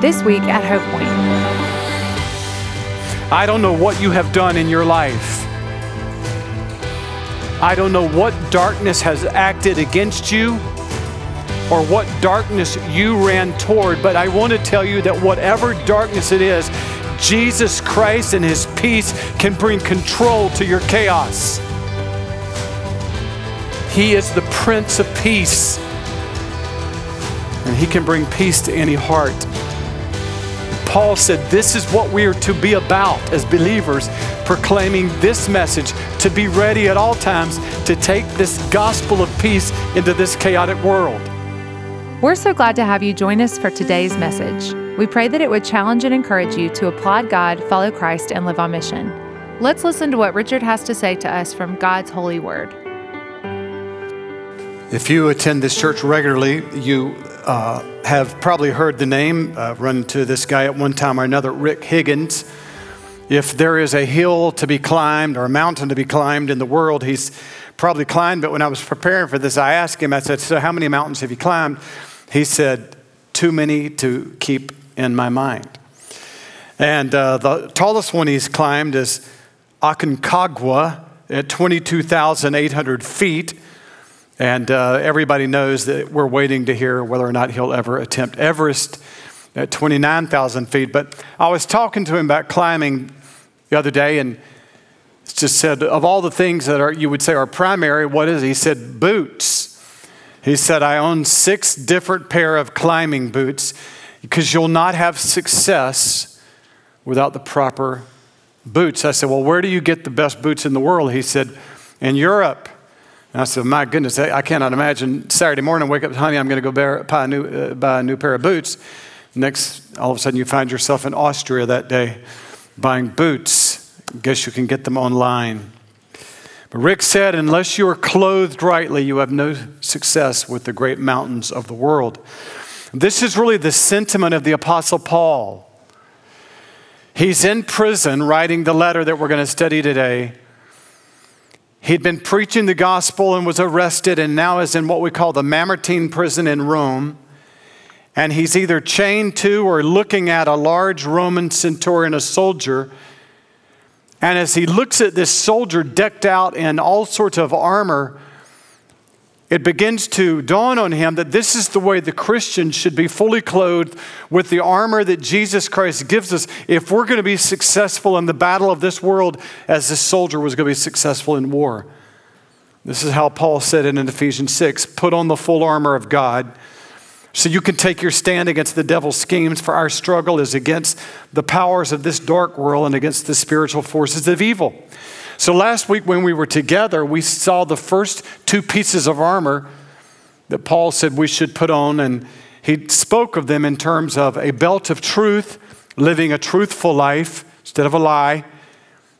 This week at Hope Point. I don't know what you have done in your life. I don't know what darkness has acted against you or what darkness you ran toward, but I want to tell you that whatever darkness it is, Jesus Christ and His peace can bring control to your chaos. He is the Prince of Peace, and He can bring peace to any heart. Paul said, This is what we are to be about as believers, proclaiming this message, to be ready at all times to take this gospel of peace into this chaotic world. We're so glad to have you join us for today's message. We pray that it would challenge and encourage you to applaud God, follow Christ, and live on mission. Let's listen to what Richard has to say to us from God's holy word. If you attend this church regularly, you uh, have probably heard the name, uh, run into this guy at one time or another, Rick Higgins. If there is a hill to be climbed or a mountain to be climbed in the world, he's probably climbed. But when I was preparing for this, I asked him, I said, So, how many mountains have you climbed? He said, Too many to keep in my mind. And uh, the tallest one he's climbed is Aconcagua at 22,800 feet. And uh, everybody knows that we're waiting to hear whether or not he'll ever attempt Everest at 29,000 feet. But I was talking to him about climbing the other day, and just said, of all the things that are, you would say are primary, what is it? He said, boots. He said, I own six different pair of climbing boots because you'll not have success without the proper boots. I said, Well, where do you get the best boots in the world? He said, In Europe. And I said, My goodness, I cannot imagine Saturday morning, wake up, honey, I'm going to go buy a, new, uh, buy a new pair of boots. Next, all of a sudden, you find yourself in Austria that day buying boots. Guess you can get them online. But Rick said, unless you are clothed rightly, you have no success with the great mountains of the world. This is really the sentiment of the Apostle Paul. He's in prison writing the letter that we're going to study today. He'd been preaching the gospel and was arrested, and now is in what we call the Mamertine prison in Rome. And he's either chained to or looking at a large Roman centurion, a soldier and as he looks at this soldier decked out in all sorts of armor, it begins to dawn on him that this is the way the Christian should be fully clothed with the armor that Jesus Christ gives us if we're going to be successful in the battle of this world as this soldier was going to be successful in war. This is how Paul said it in Ephesians 6 put on the full armor of God so you can take your stand against the devil's schemes, for our struggle is against the powers of this dark world and against the spiritual forces of evil. So last week when we were together, we saw the first two pieces of armor that Paul said we should put on, and he spoke of them in terms of a belt of truth, living a truthful life instead of a lie,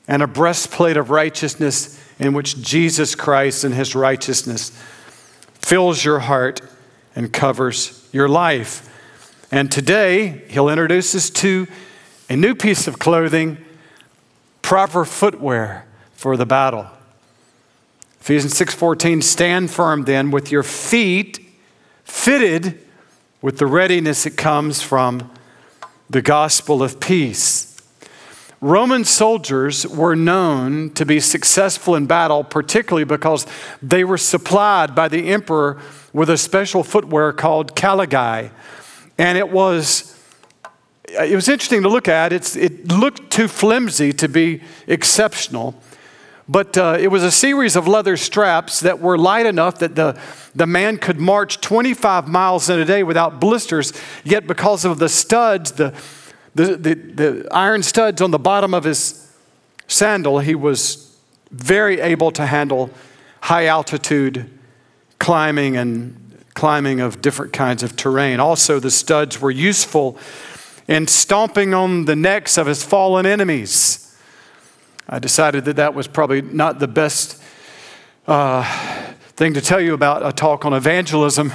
and a breastplate of righteousness in which Jesus Christ and his righteousness fills your heart and covers your life. And today, he'll introduce us to a new piece of clothing, proper footwear for the battle. Ephesians 6:14 stand firm then with your feet fitted with the readiness that comes from the gospel of peace. Roman soldiers were known to be successful in battle, particularly because they were supplied by the emperor with a special footwear called caligae. And it was it was interesting to look at. It's, it looked too flimsy to be exceptional, but uh, it was a series of leather straps that were light enough that the, the man could march 25 miles in a day without blisters, yet, because of the studs, the, the, the, the iron studs on the bottom of his sandal, he was very able to handle high altitude climbing and climbing of different kinds of terrain. Also, the studs were useful in stomping on the necks of his fallen enemies. I decided that that was probably not the best uh, thing to tell you about a talk on evangelism,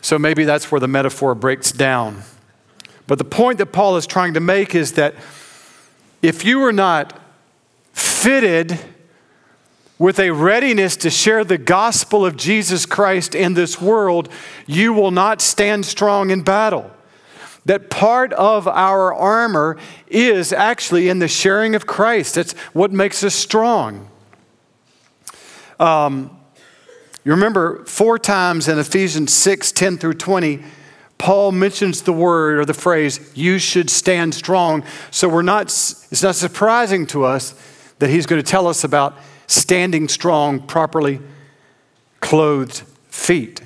so maybe that's where the metaphor breaks down. But the point that Paul is trying to make is that if you are not fitted with a readiness to share the gospel of Jesus Christ in this world, you will not stand strong in battle. That part of our armor is actually in the sharing of Christ. That's what makes us strong. Um, you remember four times in Ephesians 6 10 through 20, Paul mentions the word or the phrase, you should stand strong. So we're not, it's not surprising to us that he's going to tell us about standing strong, properly clothed feet.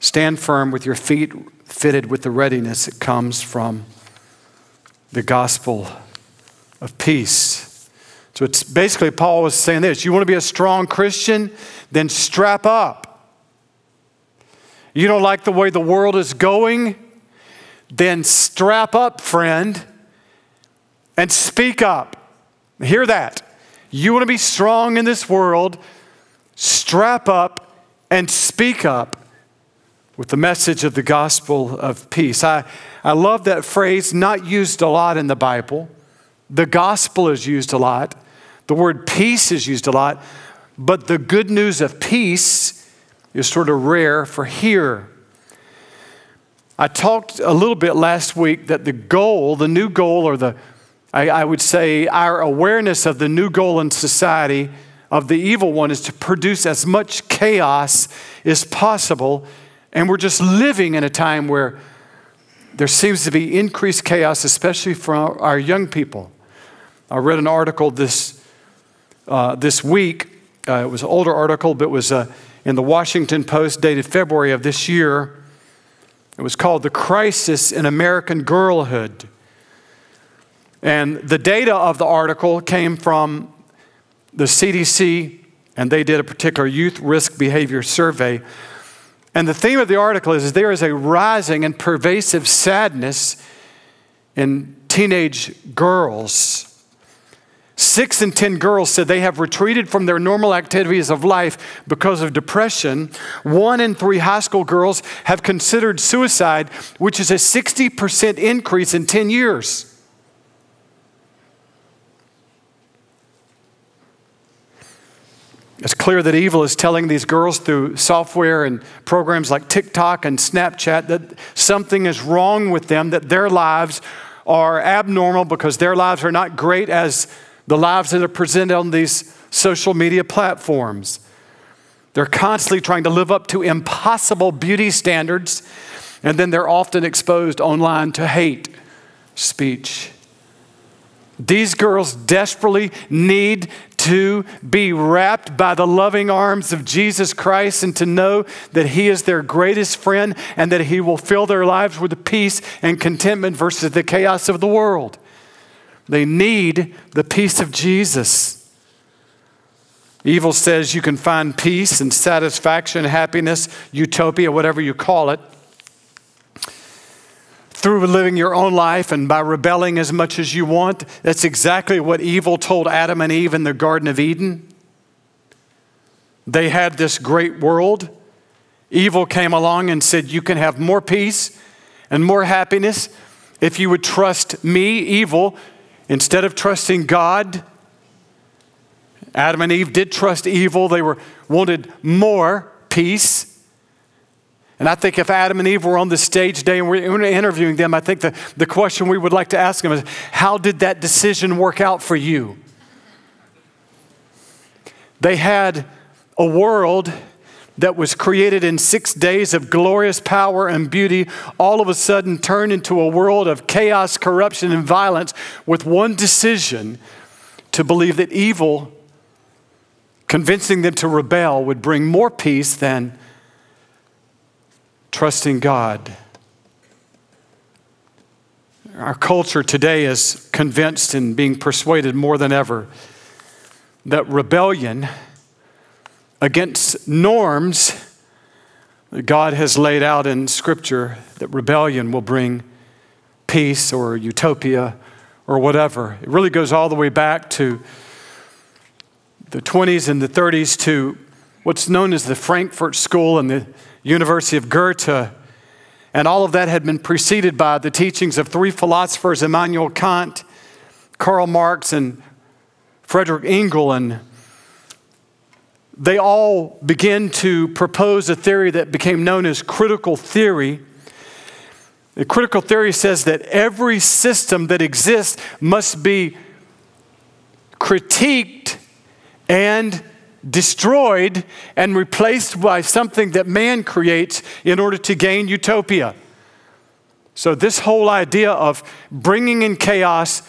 Stand firm with your feet fitted with the readiness that comes from the gospel of peace. So it's basically Paul was saying this you want to be a strong Christian? Then strap up. You don't like the way the world is going? Then strap up, friend, and speak up. Hear that. You want to be strong in this world? Strap up and speak up with the message of the gospel of peace. I, I love that phrase, not used a lot in the Bible. The gospel is used a lot, the word peace is used a lot, but the good news of peace is sort of rare for here. I talked a little bit last week that the goal, the new goal, or the, I, I would say, our awareness of the new goal in society of the evil one is to produce as much chaos as possible and we're just living in a time where there seems to be increased chaos, especially for our young people. I read an article this, uh, this week. Uh, it was an older article, but it was uh, in the Washington Post dated February of this year. It was called The Crisis in American Girlhood. And the data of the article came from the CDC, and they did a particular youth risk behavior survey. And the theme of the article is, is there is a rising and pervasive sadness in teenage girls. Six in 10 girls said they have retreated from their normal activities of life because of depression. One in three high school girls have considered suicide, which is a 60% increase in 10 years. It's clear that evil is telling these girls through software and programs like TikTok and Snapchat that something is wrong with them, that their lives are abnormal because their lives are not great as the lives that are presented on these social media platforms. They're constantly trying to live up to impossible beauty standards, and then they're often exposed online to hate speech. These girls desperately need to be wrapped by the loving arms of Jesus Christ and to know that He is their greatest friend and that He will fill their lives with peace and contentment versus the chaos of the world. They need the peace of Jesus. Evil says you can find peace and satisfaction, happiness, utopia, whatever you call it through living your own life and by rebelling as much as you want. That's exactly what evil told Adam and Eve in the Garden of Eden. They had this great world. Evil came along and said, You can have more peace and more happiness if you would trust me, evil, instead of trusting God. Adam and Eve did trust evil. They were wanted more peace. And I think if Adam and Eve were on the stage today and we're interviewing them, I think the, the question we would like to ask them is how did that decision work out for you? They had a world that was created in six days of glorious power and beauty, all of a sudden turned into a world of chaos, corruption, and violence with one decision to believe that evil, convincing them to rebel, would bring more peace than trusting God. Our culture today is convinced and being persuaded more than ever that rebellion against norms that God has laid out in Scripture, that rebellion will bring peace or utopia or whatever. It really goes all the way back to the 20s and the 30s to what's known as the Frankfurt School and the University of Goethe. And all of that had been preceded by the teachings of three philosophers Immanuel Kant, Karl Marx, and Frederick Engel. And they all began to propose a theory that became known as critical theory. The critical theory says that every system that exists must be critiqued and destroyed and replaced by something that man creates in order to gain utopia. So, this whole idea of bringing in chaos,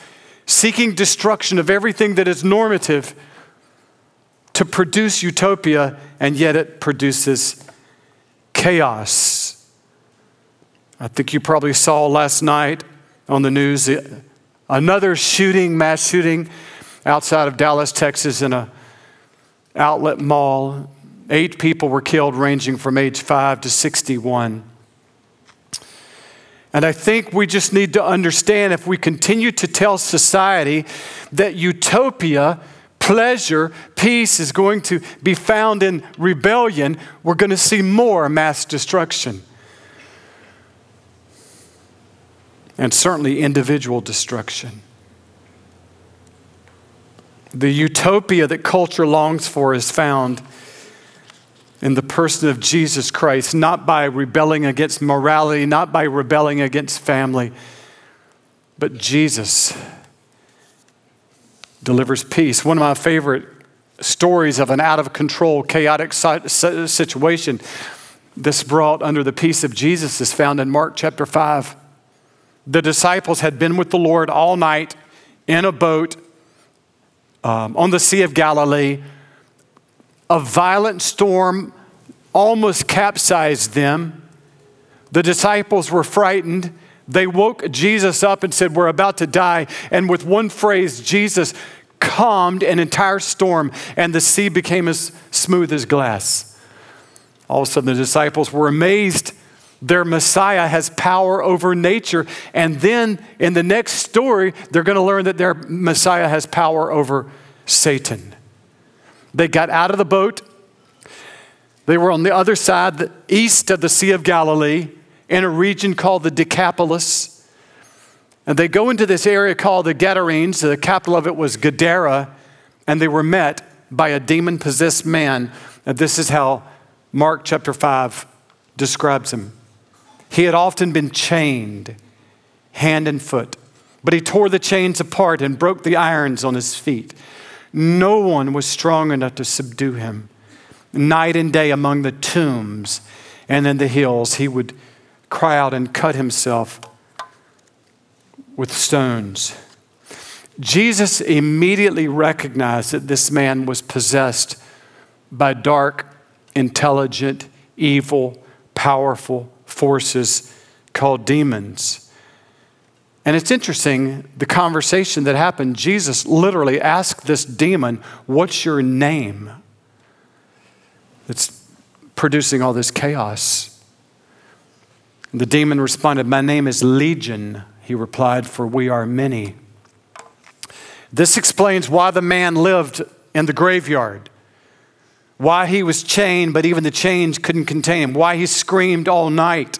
seeking destruction of everything that is normative to produce utopia, and yet it produces chaos. I think you probably saw last night on the news uh, another shooting, mass shooting outside of Dallas, Texas, in a outlet mall. Eight people were killed, ranging from age 5 to 61. And I think we just need to understand if we continue to tell society that utopia, pleasure, peace is going to be found in rebellion, we're going to see more mass destruction. And certainly individual destruction. The utopia that culture longs for is found in the person of Jesus Christ, not by rebelling against morality, not by rebelling against family, but Jesus delivers peace. One of my favorite stories of an out of control, chaotic situation this brought under the peace of Jesus is found in Mark chapter 5. The disciples had been with the Lord all night in a boat um, on the Sea of Galilee a violent storm almost capsized them. The disciples were frightened. They woke Jesus up and said, We're about to die. And with one phrase, Jesus calmed an entire storm, and the sea became as smooth as glass. All of a sudden, the disciples were amazed. Their Messiah has power over nature. And then in the next story, they're going to learn that their Messiah has power over Satan. They got out of the boat. They were on the other side, the east of the Sea of Galilee, in a region called the Decapolis. And they go into this area called the Gadarenes. The capital of it was Gadara. And they were met by a demon possessed man. And this is how Mark chapter 5 describes him. He had often been chained, hand and foot, but he tore the chains apart and broke the irons on his feet. No one was strong enough to subdue him. Night and day among the tombs and in the hills, he would cry out and cut himself with stones. Jesus immediately recognized that this man was possessed by dark, intelligent, evil, powerful forces called demons. And it's interesting the conversation that happened. Jesus literally asked this demon, What's your name? It's producing all this chaos. The demon responded, My name is Legion. He replied, For we are many. This explains why the man lived in the graveyard, why he was chained, but even the chains couldn't contain him, why he screamed all night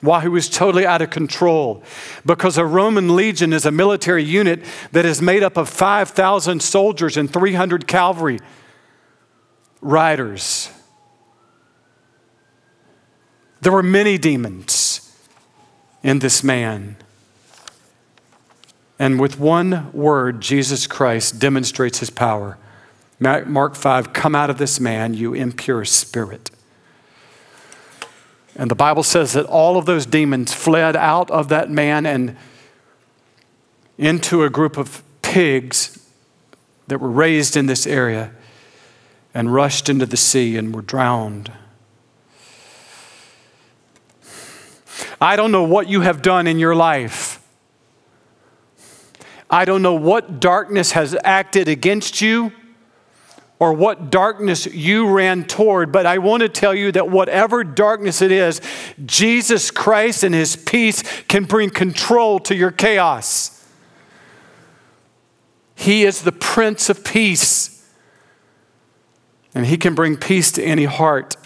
why he was totally out of control. Because a Roman legion is a military unit that is made up of 5,000 soldiers and 300 cavalry riders. There were many demons in this man. And with one word, Jesus Christ demonstrates his power. Mark 5 Come out of this man, you impure spirit. And the Bible says that all of those demons fled out of that man and into a group of pigs that were raised in this area and rushed into the sea and were drowned. I don't know what you have done in your life. I don't know what darkness has acted against you or what darkness you ran toward, but I want to tell you that whatever darkness it is, Jesus Christ and his peace can bring control to your chaos. He is the Prince of Peace, and he can bring peace to any heart.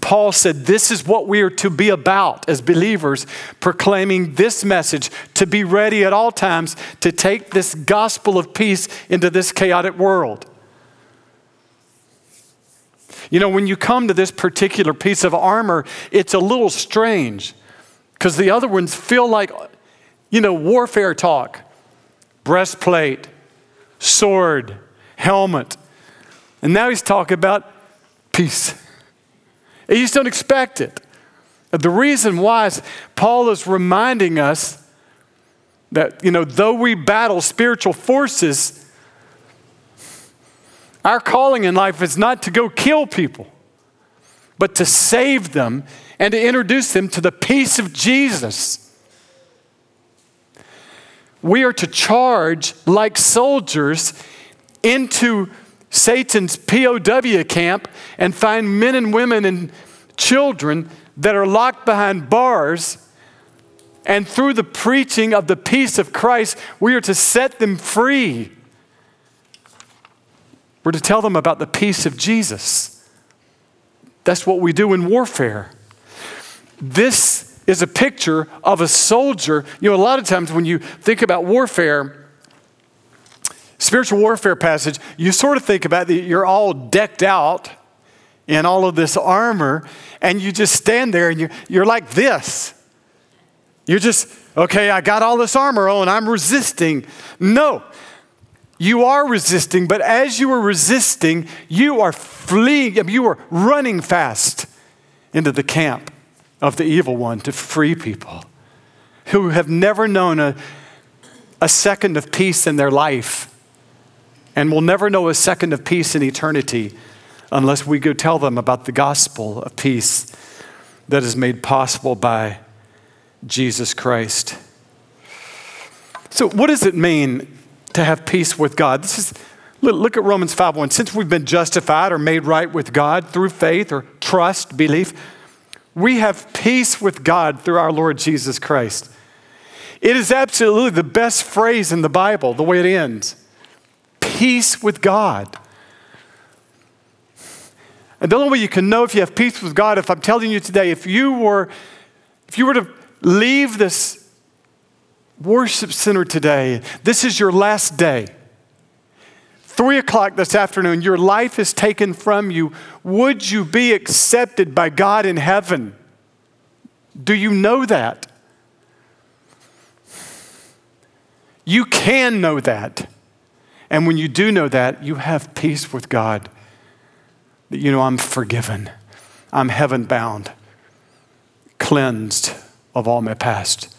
Paul said, This is what we are to be about as believers, proclaiming this message, to be ready at all times to take this gospel of peace into this chaotic world. You know, when you come to this particular piece of armor, it's a little strange. Because the other ones feel like, you know, warfare talk breastplate, sword, helmet. And now he's talking about peace. And You just don't expect it. The reason why is Paul is reminding us that, you know, though we battle spiritual forces, our calling in life is not to go kill people, but to save them and to introduce them to the peace of Jesus. We are to charge like soldiers into Satan's POW camp and find men and women and children that are locked behind bars. And through the preaching of the peace of Christ, we are to set them free. We're to tell them about the peace of Jesus. That's what we do in warfare. This is a picture of a soldier. You know, a lot of times when you think about warfare, spiritual warfare passage, you sort of think about that you're all decked out in all of this armor, and you just stand there and you're, you're like this. You're just, okay, I got all this armor on, I'm resisting. No, you are resisting, but as you are resisting, you are fleeing, you are running fast into the camp of the evil one to free people who have never known a, a second of peace in their life and will never know a second of peace in eternity unless we go tell them about the gospel of peace that is made possible by Jesus Christ. So, what does it mean to have peace with God? This is look at Romans 5:1. Since we've been justified or made right with God through faith or trust, belief, we have peace with God through our Lord Jesus Christ. It is absolutely the best phrase in the Bible, the way it ends. Peace with God. And the only way you can know if you have peace with God, if I'm telling you today, if you were, if you were to leave this worship center today, this is your last day. Three o'clock this afternoon, your life is taken from you. Would you be accepted by God in heaven? Do you know that? You can know that. And when you do know that, you have peace with God that you know I'm forgiven, I'm heaven bound, cleansed of all my past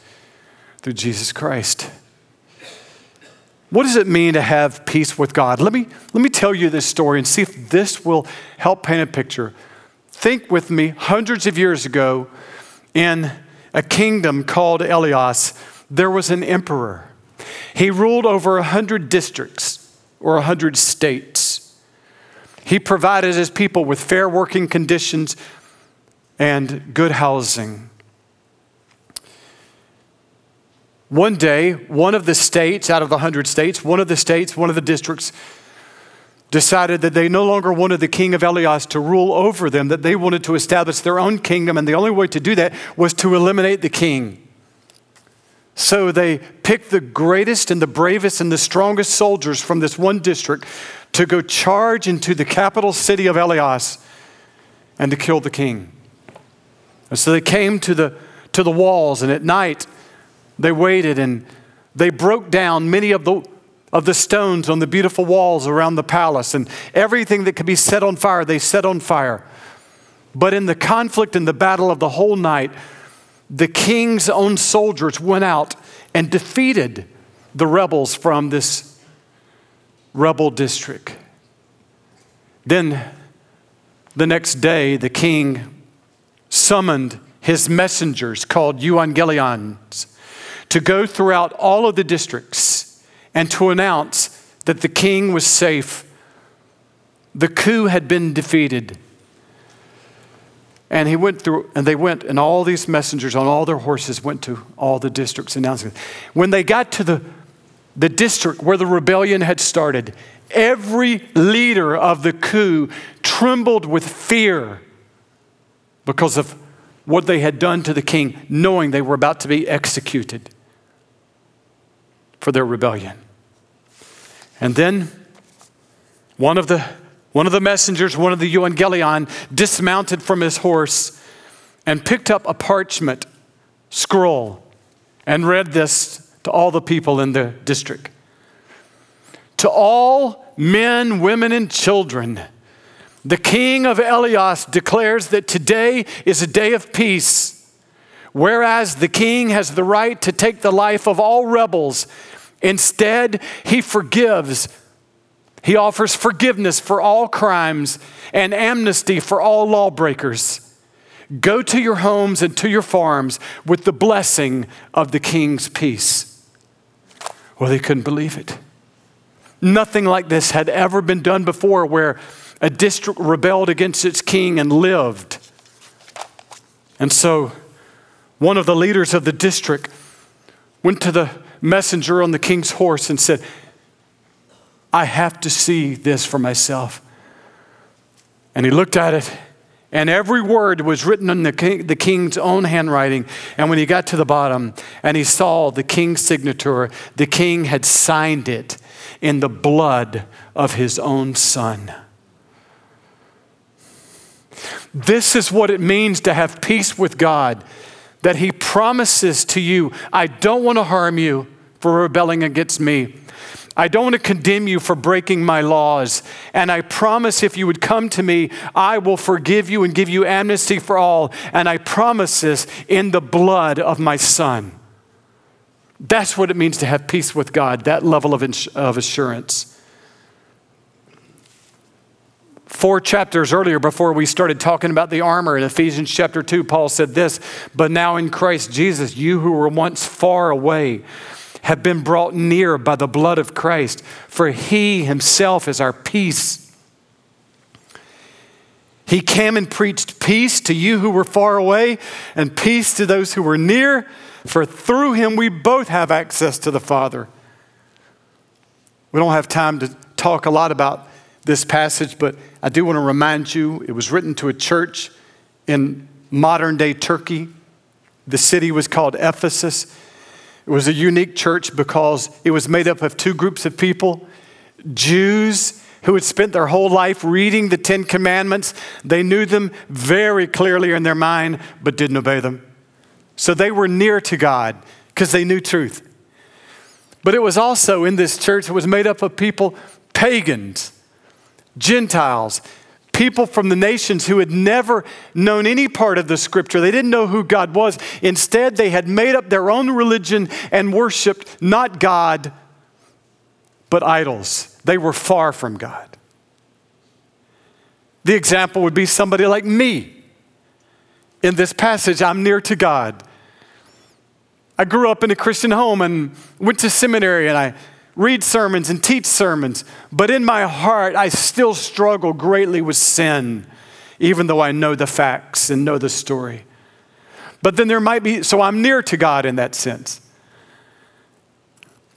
through Jesus Christ. What does it mean to have peace with God? Let me, let me tell you this story and see if this will help paint a picture. Think with me, hundreds of years ago, in a kingdom called Elias, there was an emperor. He ruled over a hundred districts or a hundred states. He provided his people with fair working conditions and good housing. One day, one of the states, out of the hundred states, one of the states, one of the districts, decided that they no longer wanted the king of Elias to rule over them, that they wanted to establish their own kingdom, and the only way to do that was to eliminate the king. So they picked the greatest and the bravest and the strongest soldiers from this one district to go charge into the capital city of Elias and to kill the king. And so they came to the, to the walls, and at night they waited and they broke down many of the, of the stones on the beautiful walls around the palace, and everything that could be set on fire, they set on fire. But in the conflict and the battle of the whole night, the king's own soldiers went out and defeated the rebels from this rebel district. Then the next day, the king summoned his messengers called evangelions to go throughout all of the districts and to announce that the king was safe. The coup had been defeated. And he went through, and they went, and all these messengers on all their horses went to all the districts announcing. When they got to the the district where the rebellion had started, every leader of the coup trembled with fear because of what they had done to the king, knowing they were about to be executed for their rebellion. And then one of the, one of the messengers, one of the evangelion, dismounted from his horse and picked up a parchment scroll and read this to all the people in the district. To all men, women, and children, the king of Elias declares that today is a day of peace, whereas the king has the right to take the life of all rebels. Instead, he forgives. He offers forgiveness for all crimes and amnesty for all lawbreakers. Go to your homes and to your farms with the blessing of the king's peace. Well, they couldn't believe it. Nothing like this had ever been done before where a district rebelled against its king and lived. And so, one of the leaders of the district went to the messenger on the king's horse and said, I have to see this for myself. And he looked at it, and every word was written in the, king, the king's own handwriting. And when he got to the bottom and he saw the king's signature, the king had signed it in the blood of his own son. This is what it means to have peace with God, that He promises to you, I don't want to harm you for rebelling against me. I don't want to condemn you for breaking my laws. And I promise if you would come to me, I will forgive you and give you amnesty for all. And I promise this in the blood of my Son. That's what it means to have peace with God, that level of, ins- of assurance four chapters earlier, before we started talking about the armor in Ephesians chapter 2, Paul said this But now in Christ Jesus, you who were once far away have been brought near by the blood of Christ, for he himself is our peace. He came and preached peace to you who were far away and peace to those who were near, for through him we both have access to the Father. We don't have time to talk a lot about this passage, but I do want to remind you it was written to a church in modern day Turkey. The city was called Ephesus. It was a unique church because it was made up of two groups of people Jews who had spent their whole life reading the Ten Commandments. They knew them very clearly in their mind, but didn't obey them. So they were near to God because they knew truth. But it was also in this church, it was made up of people, pagans Gentiles, people from the nations who had never known any part of the scripture. They didn't know who God was. Instead, they had made up their own religion and worshiped not God, but idols. They were far from God. The example would be somebody like me. In this passage, I'm near to God. I grew up in a Christian home and went to seminary, and I read sermons and teach sermons, but in my heart, I still struggle greatly with sin, even though I know the facts and know the story. But then there might be, so I'm near to God in that sense.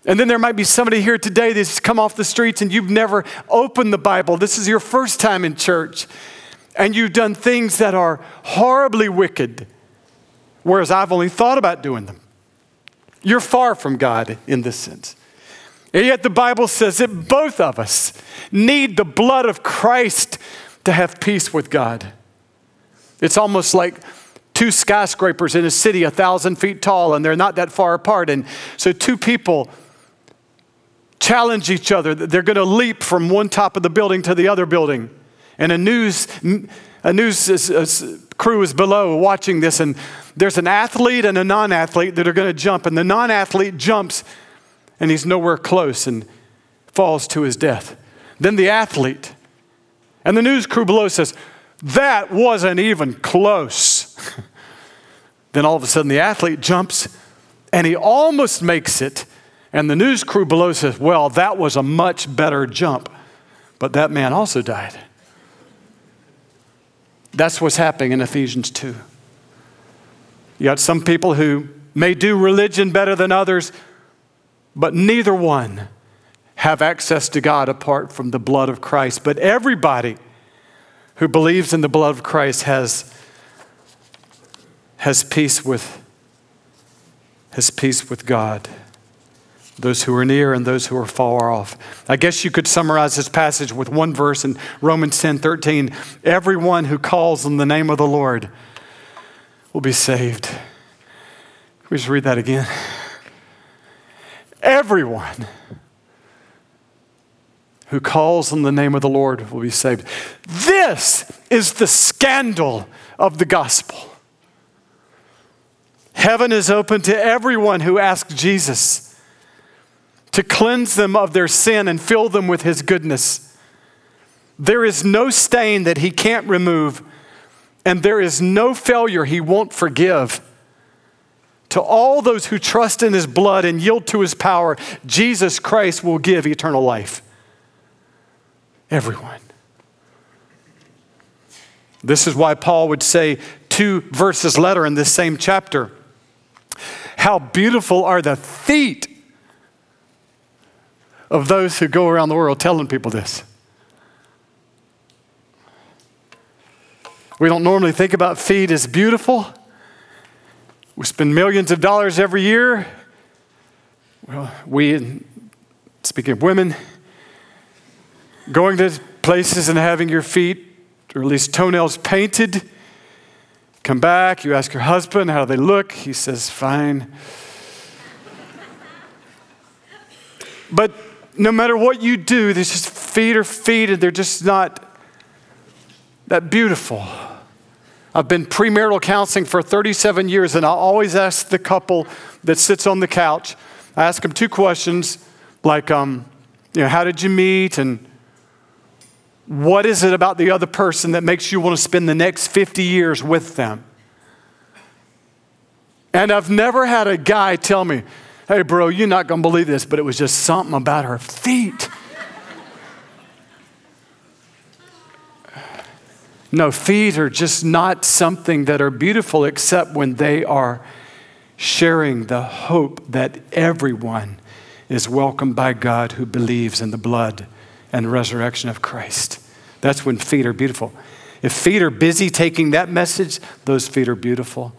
And then there might be somebody here today that's come off the streets and you've never opened the Bible. This is your first time in church. And you've done things that are horribly wicked, whereas I've only thought about doing them. You're far from God in this sense. And yet the Bible says that both of us need the blood of Christ to have peace with God. It's almost like two skyscrapers in a city a thousand feet tall and they're not that far apart. And so two people challenge each other. They're going to leap from one top of the building to the other building. And a news, a news crew is below watching this, and there's an athlete and a non athlete that are going to jump. And the non athlete jumps and he's nowhere close and falls to his death. Then the athlete and the news crew below says, That wasn't even close. then all of a sudden the athlete jumps and he almost makes it. And the news crew below says, Well, that was a much better jump. But that man also died. That's what's happening in Ephesians 2. You got some people who may do religion better than others, but neither one have access to God apart from the blood of Christ. But everybody who believes in the blood of Christ has, has peace with has peace with God. Those who are near and those who are far off. I guess you could summarize this passage with one verse in Romans 10 13. Everyone who calls on the name of the Lord will be saved. We just read that again. Everyone who calls on the name of the Lord will be saved. This is the scandal of the gospel. Heaven is open to everyone who asks Jesus to cleanse them of their sin and fill them with his goodness. There is no stain that he can't remove, and there is no failure he won't forgive. To all those who trust in his blood and yield to his power, Jesus Christ will give eternal life. Everyone. This is why Paul would say two verses later in this same chapter How beautiful are the feet of those who go around the world telling people this. We don't normally think about feet as beautiful. We spend millions of dollars every year. Well, we, speaking of women, going to places and having your feet, or at least toenails, painted. Come back, you ask your husband, how do they look? He says, fine. but no matter what you do, there's just feet are feet, and they're just not that beautiful. I've been premarital counseling for 37 years, and I always ask the couple that sits on the couch, I ask them two questions like, um, you know, how did you meet? And what is it about the other person that makes you want to spend the next 50 years with them? And I've never had a guy tell me, hey, bro, you're not going to believe this, but it was just something about her feet. No, feet are just not something that are beautiful except when they are sharing the hope that everyone is welcomed by God who believes in the blood and resurrection of Christ. That's when feet are beautiful. If feet are busy taking that message, those feet are beautiful.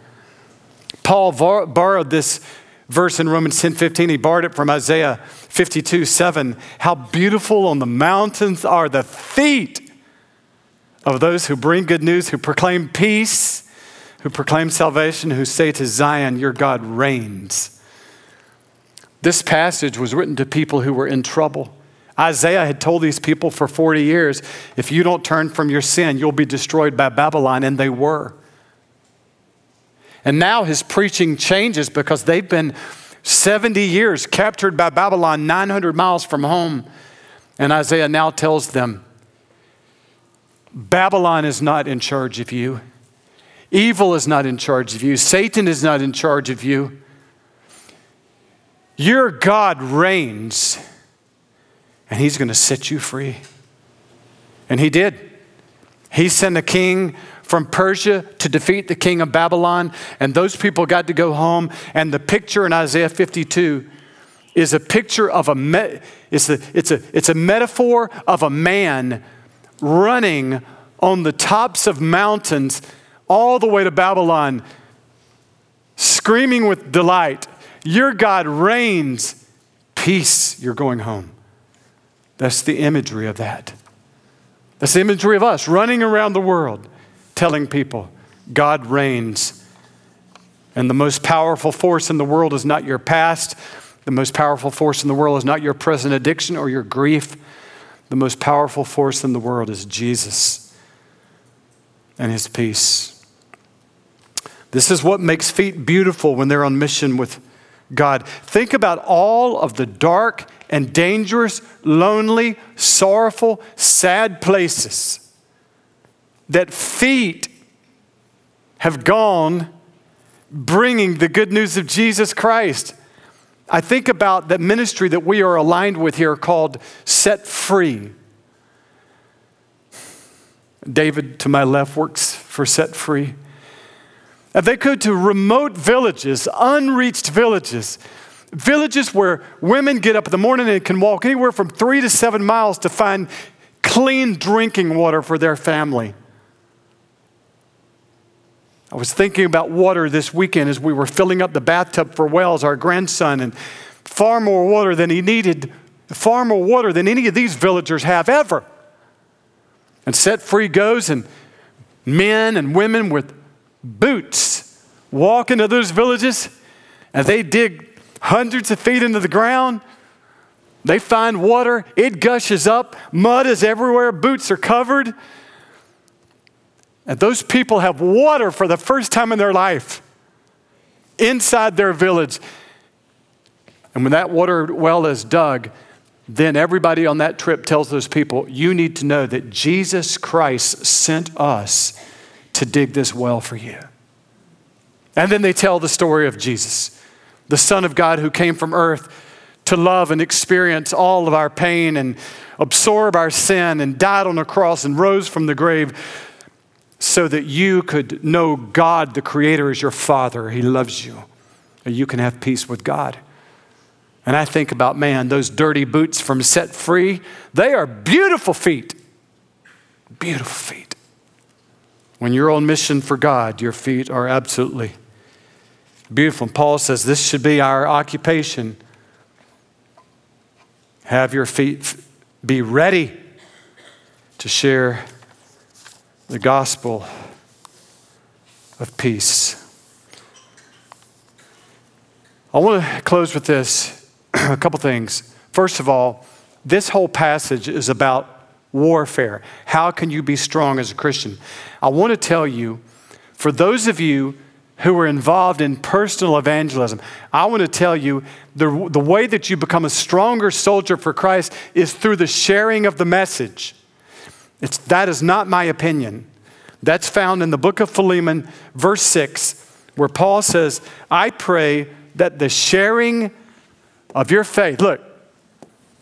Paul borrowed this verse in Romans 10 15. He borrowed it from Isaiah 52 7. How beautiful on the mountains are the feet of those who bring good news, who proclaim peace, who proclaim salvation, who say to Zion, Your God reigns. This passage was written to people who were in trouble. Isaiah had told these people for 40 years if you don't turn from your sin, you'll be destroyed by Babylon, and they were. And now his preaching changes because they've been 70 years captured by Babylon, 900 miles from home. And Isaiah now tells them Babylon is not in charge of you, evil is not in charge of you, Satan is not in charge of you. Your God reigns and he's going to set you free. And he did. He sent a king from Persia to defeat the king of Babylon, and those people got to go home. And the picture in Isaiah 52 is a picture of a, me- it's a, it's a, it's a metaphor of a man running on the tops of mountains all the way to Babylon, screaming with delight, Your God reigns, peace, you're going home. That's the imagery of that. That's the imagery of us running around the world telling people God reigns. And the most powerful force in the world is not your past. The most powerful force in the world is not your present addiction or your grief. The most powerful force in the world is Jesus and his peace. This is what makes feet beautiful when they're on mission with God. Think about all of the dark and dangerous, lonely, sorrowful, sad places that feet have gone bringing the good news of Jesus Christ. I think about the ministry that we are aligned with here called Set Free. David to my left works for Set Free. And they go to remote villages, unreached villages, Villages where women get up in the morning and can walk anywhere from three to seven miles to find clean drinking water for their family. I was thinking about water this weekend as we were filling up the bathtub for Wells, our grandson, and far more water than he needed, far more water than any of these villagers have ever. And Set Free goes, and men and women with boots walk into those villages and they dig hundreds of feet into the ground. They find water, it gushes up, mud is everywhere, boots are covered. And those people have water for the first time in their life inside their village. And when that water well is dug, then everybody on that trip tells those people, You need to know that Jesus Christ sent us to dig this well for you. And then they tell the story of Jesus, the Son of God who came from earth to love and experience all of our pain and absorb our sin and died on a cross and rose from the grave so that you could know God, the Creator, as your Father. He loves you, and you can have peace with God. And I think about, man, those dirty boots from Set Free, they are beautiful feet. Beautiful feet. When you're on mission for God, your feet are absolutely beautiful. And Paul says this should be our occupation. Have your feet be ready to share the gospel of peace. I want to close with this a couple things. First of all, this whole passage is about warfare. How can you be strong as a Christian? I want to tell you, for those of you who are involved in personal evangelism, I want to tell you the, the way that you become a stronger soldier for Christ is through the sharing of the message. It's, that is not my opinion. That's found in the book of Philemon, verse 6, where Paul says, I pray that the sharing of your faith. Look,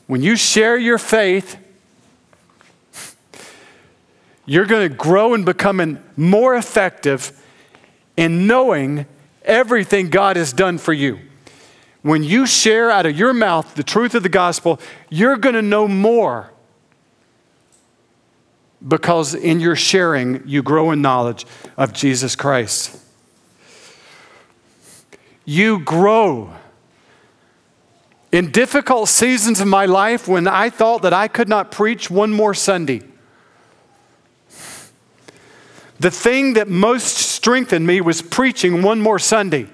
when you share your faith, you're going to grow and become more effective in knowing everything God has done for you. When you share out of your mouth the truth of the gospel, you're going to know more because in your sharing, you grow in knowledge of Jesus Christ. You grow in difficult seasons of my life when I thought that I could not preach one more Sunday, the thing that most strengthened me was preaching one more Sunday.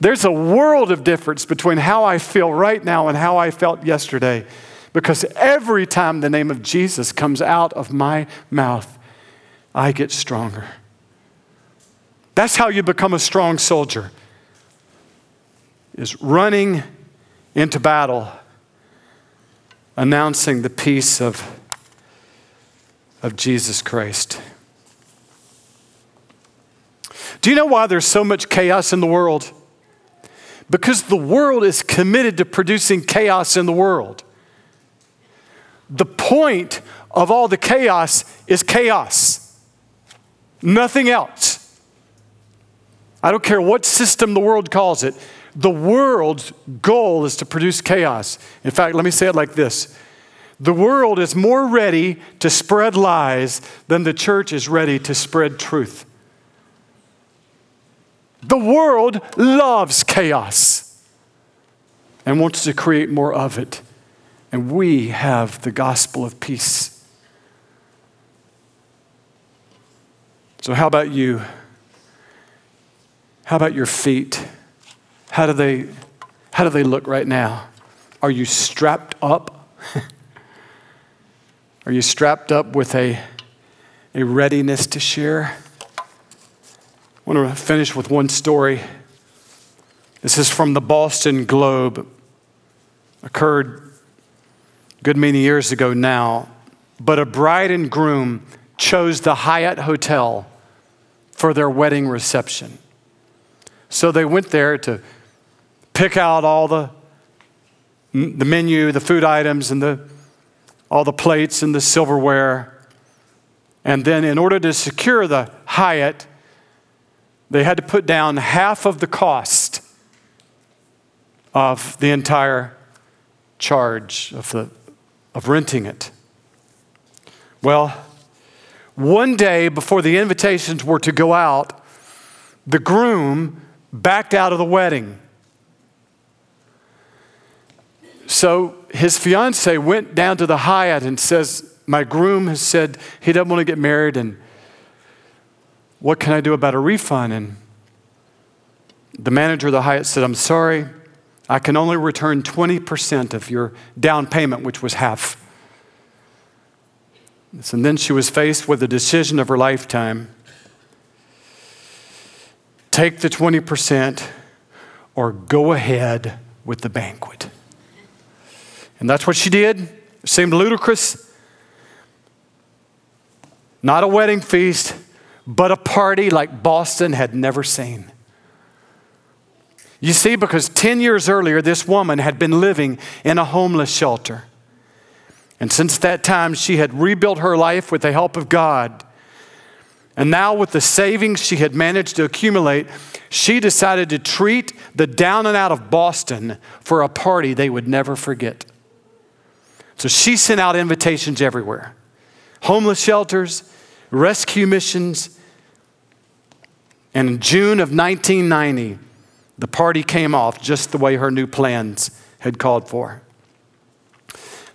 There's a world of difference between how I feel right now and how I felt yesterday because every time the name of Jesus comes out of my mouth, I get stronger. That's how you become a strong soldier. Is running into battle announcing the peace of, of Jesus Christ. Do you know why there's so much chaos in the world? Because the world is committed to producing chaos in the world. The point of all the chaos is chaos, nothing else. I don't care what system the world calls it. The world's goal is to produce chaos. In fact, let me say it like this The world is more ready to spread lies than the church is ready to spread truth. The world loves chaos and wants to create more of it. And we have the gospel of peace. So, how about you? How about your feet? How do they, how do they look right now? Are you strapped up? Are you strapped up with a, a readiness to share? I want to finish with one story. This is from the Boston Globe. Occurred a good many years ago now. But a bride and groom chose the Hyatt Hotel for their wedding reception. So they went there to pick out all the, the menu, the food items, and the, all the plates and the silverware. And then, in order to secure the Hyatt, they had to put down half of the cost of the entire charge of, the, of renting it. Well, one day before the invitations were to go out, the groom backed out of the wedding. So his fiance went down to the Hyatt and says, My groom has said he doesn't want to get married, and What can I do about a refund? And the manager of the Hyatt said, I'm sorry, I can only return 20% of your down payment, which was half. And then she was faced with the decision of her lifetime take the 20% or go ahead with the banquet. And that's what she did. It seemed ludicrous. Not a wedding feast, but a party like Boston had never seen. You see, because 10 years earlier, this woman had been living in a homeless shelter. And since that time, she had rebuilt her life with the help of God. And now, with the savings she had managed to accumulate, she decided to treat the down and out of Boston for a party they would never forget. So she sent out invitations everywhere homeless shelters, rescue missions. And in June of 1990, the party came off just the way her new plans had called for.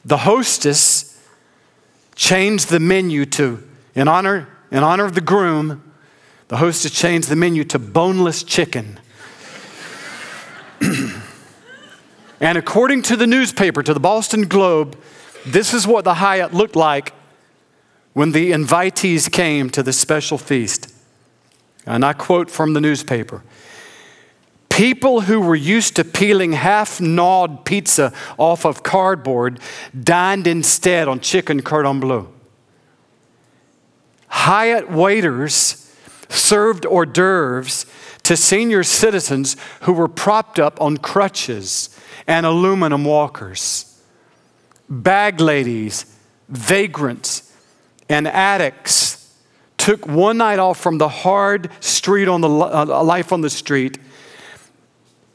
The hostess changed the menu to, in honor, in honor of the groom, the hostess changed the menu to boneless chicken. and according to the newspaper, to the Boston Globe, this is what the Hyatt looked like when the invitees came to the special feast. And I quote from the newspaper People who were used to peeling half gnawed pizza off of cardboard dined instead on chicken cordon bleu. Hyatt waiters served hors d'oeuvres to senior citizens who were propped up on crutches and aluminum walkers. Bag ladies, vagrants, and addicts took one night off from the hard street on the uh, life on the street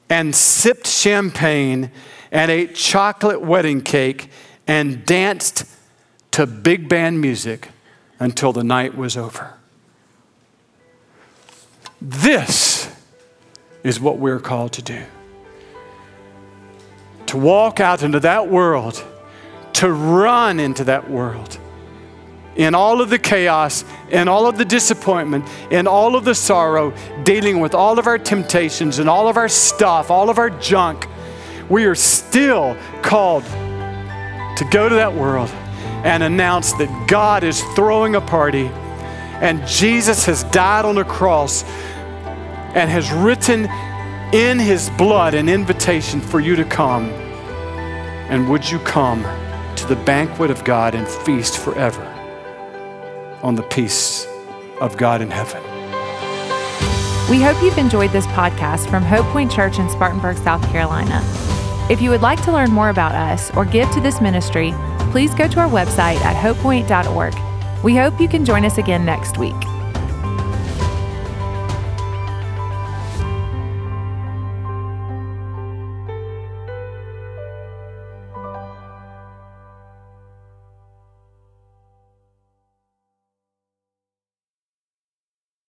and sipped champagne and ate chocolate wedding cake and danced to big band music until the night was over. This is what we're called to do to walk out into that world, to run into that world in all of the chaos, in all of the disappointment, in all of the sorrow, dealing with all of our temptations and all of our stuff, all of our junk, we are still called to go to that world and announce that God is throwing a party and Jesus has died on a cross and has written in his blood an invitation for you to come. And would you come to the banquet of God and feast forever? On the peace of God in heaven. We hope you've enjoyed this podcast from Hope Point Church in Spartanburg, South Carolina. If you would like to learn more about us or give to this ministry, please go to our website at hopepoint.org. We hope you can join us again next week.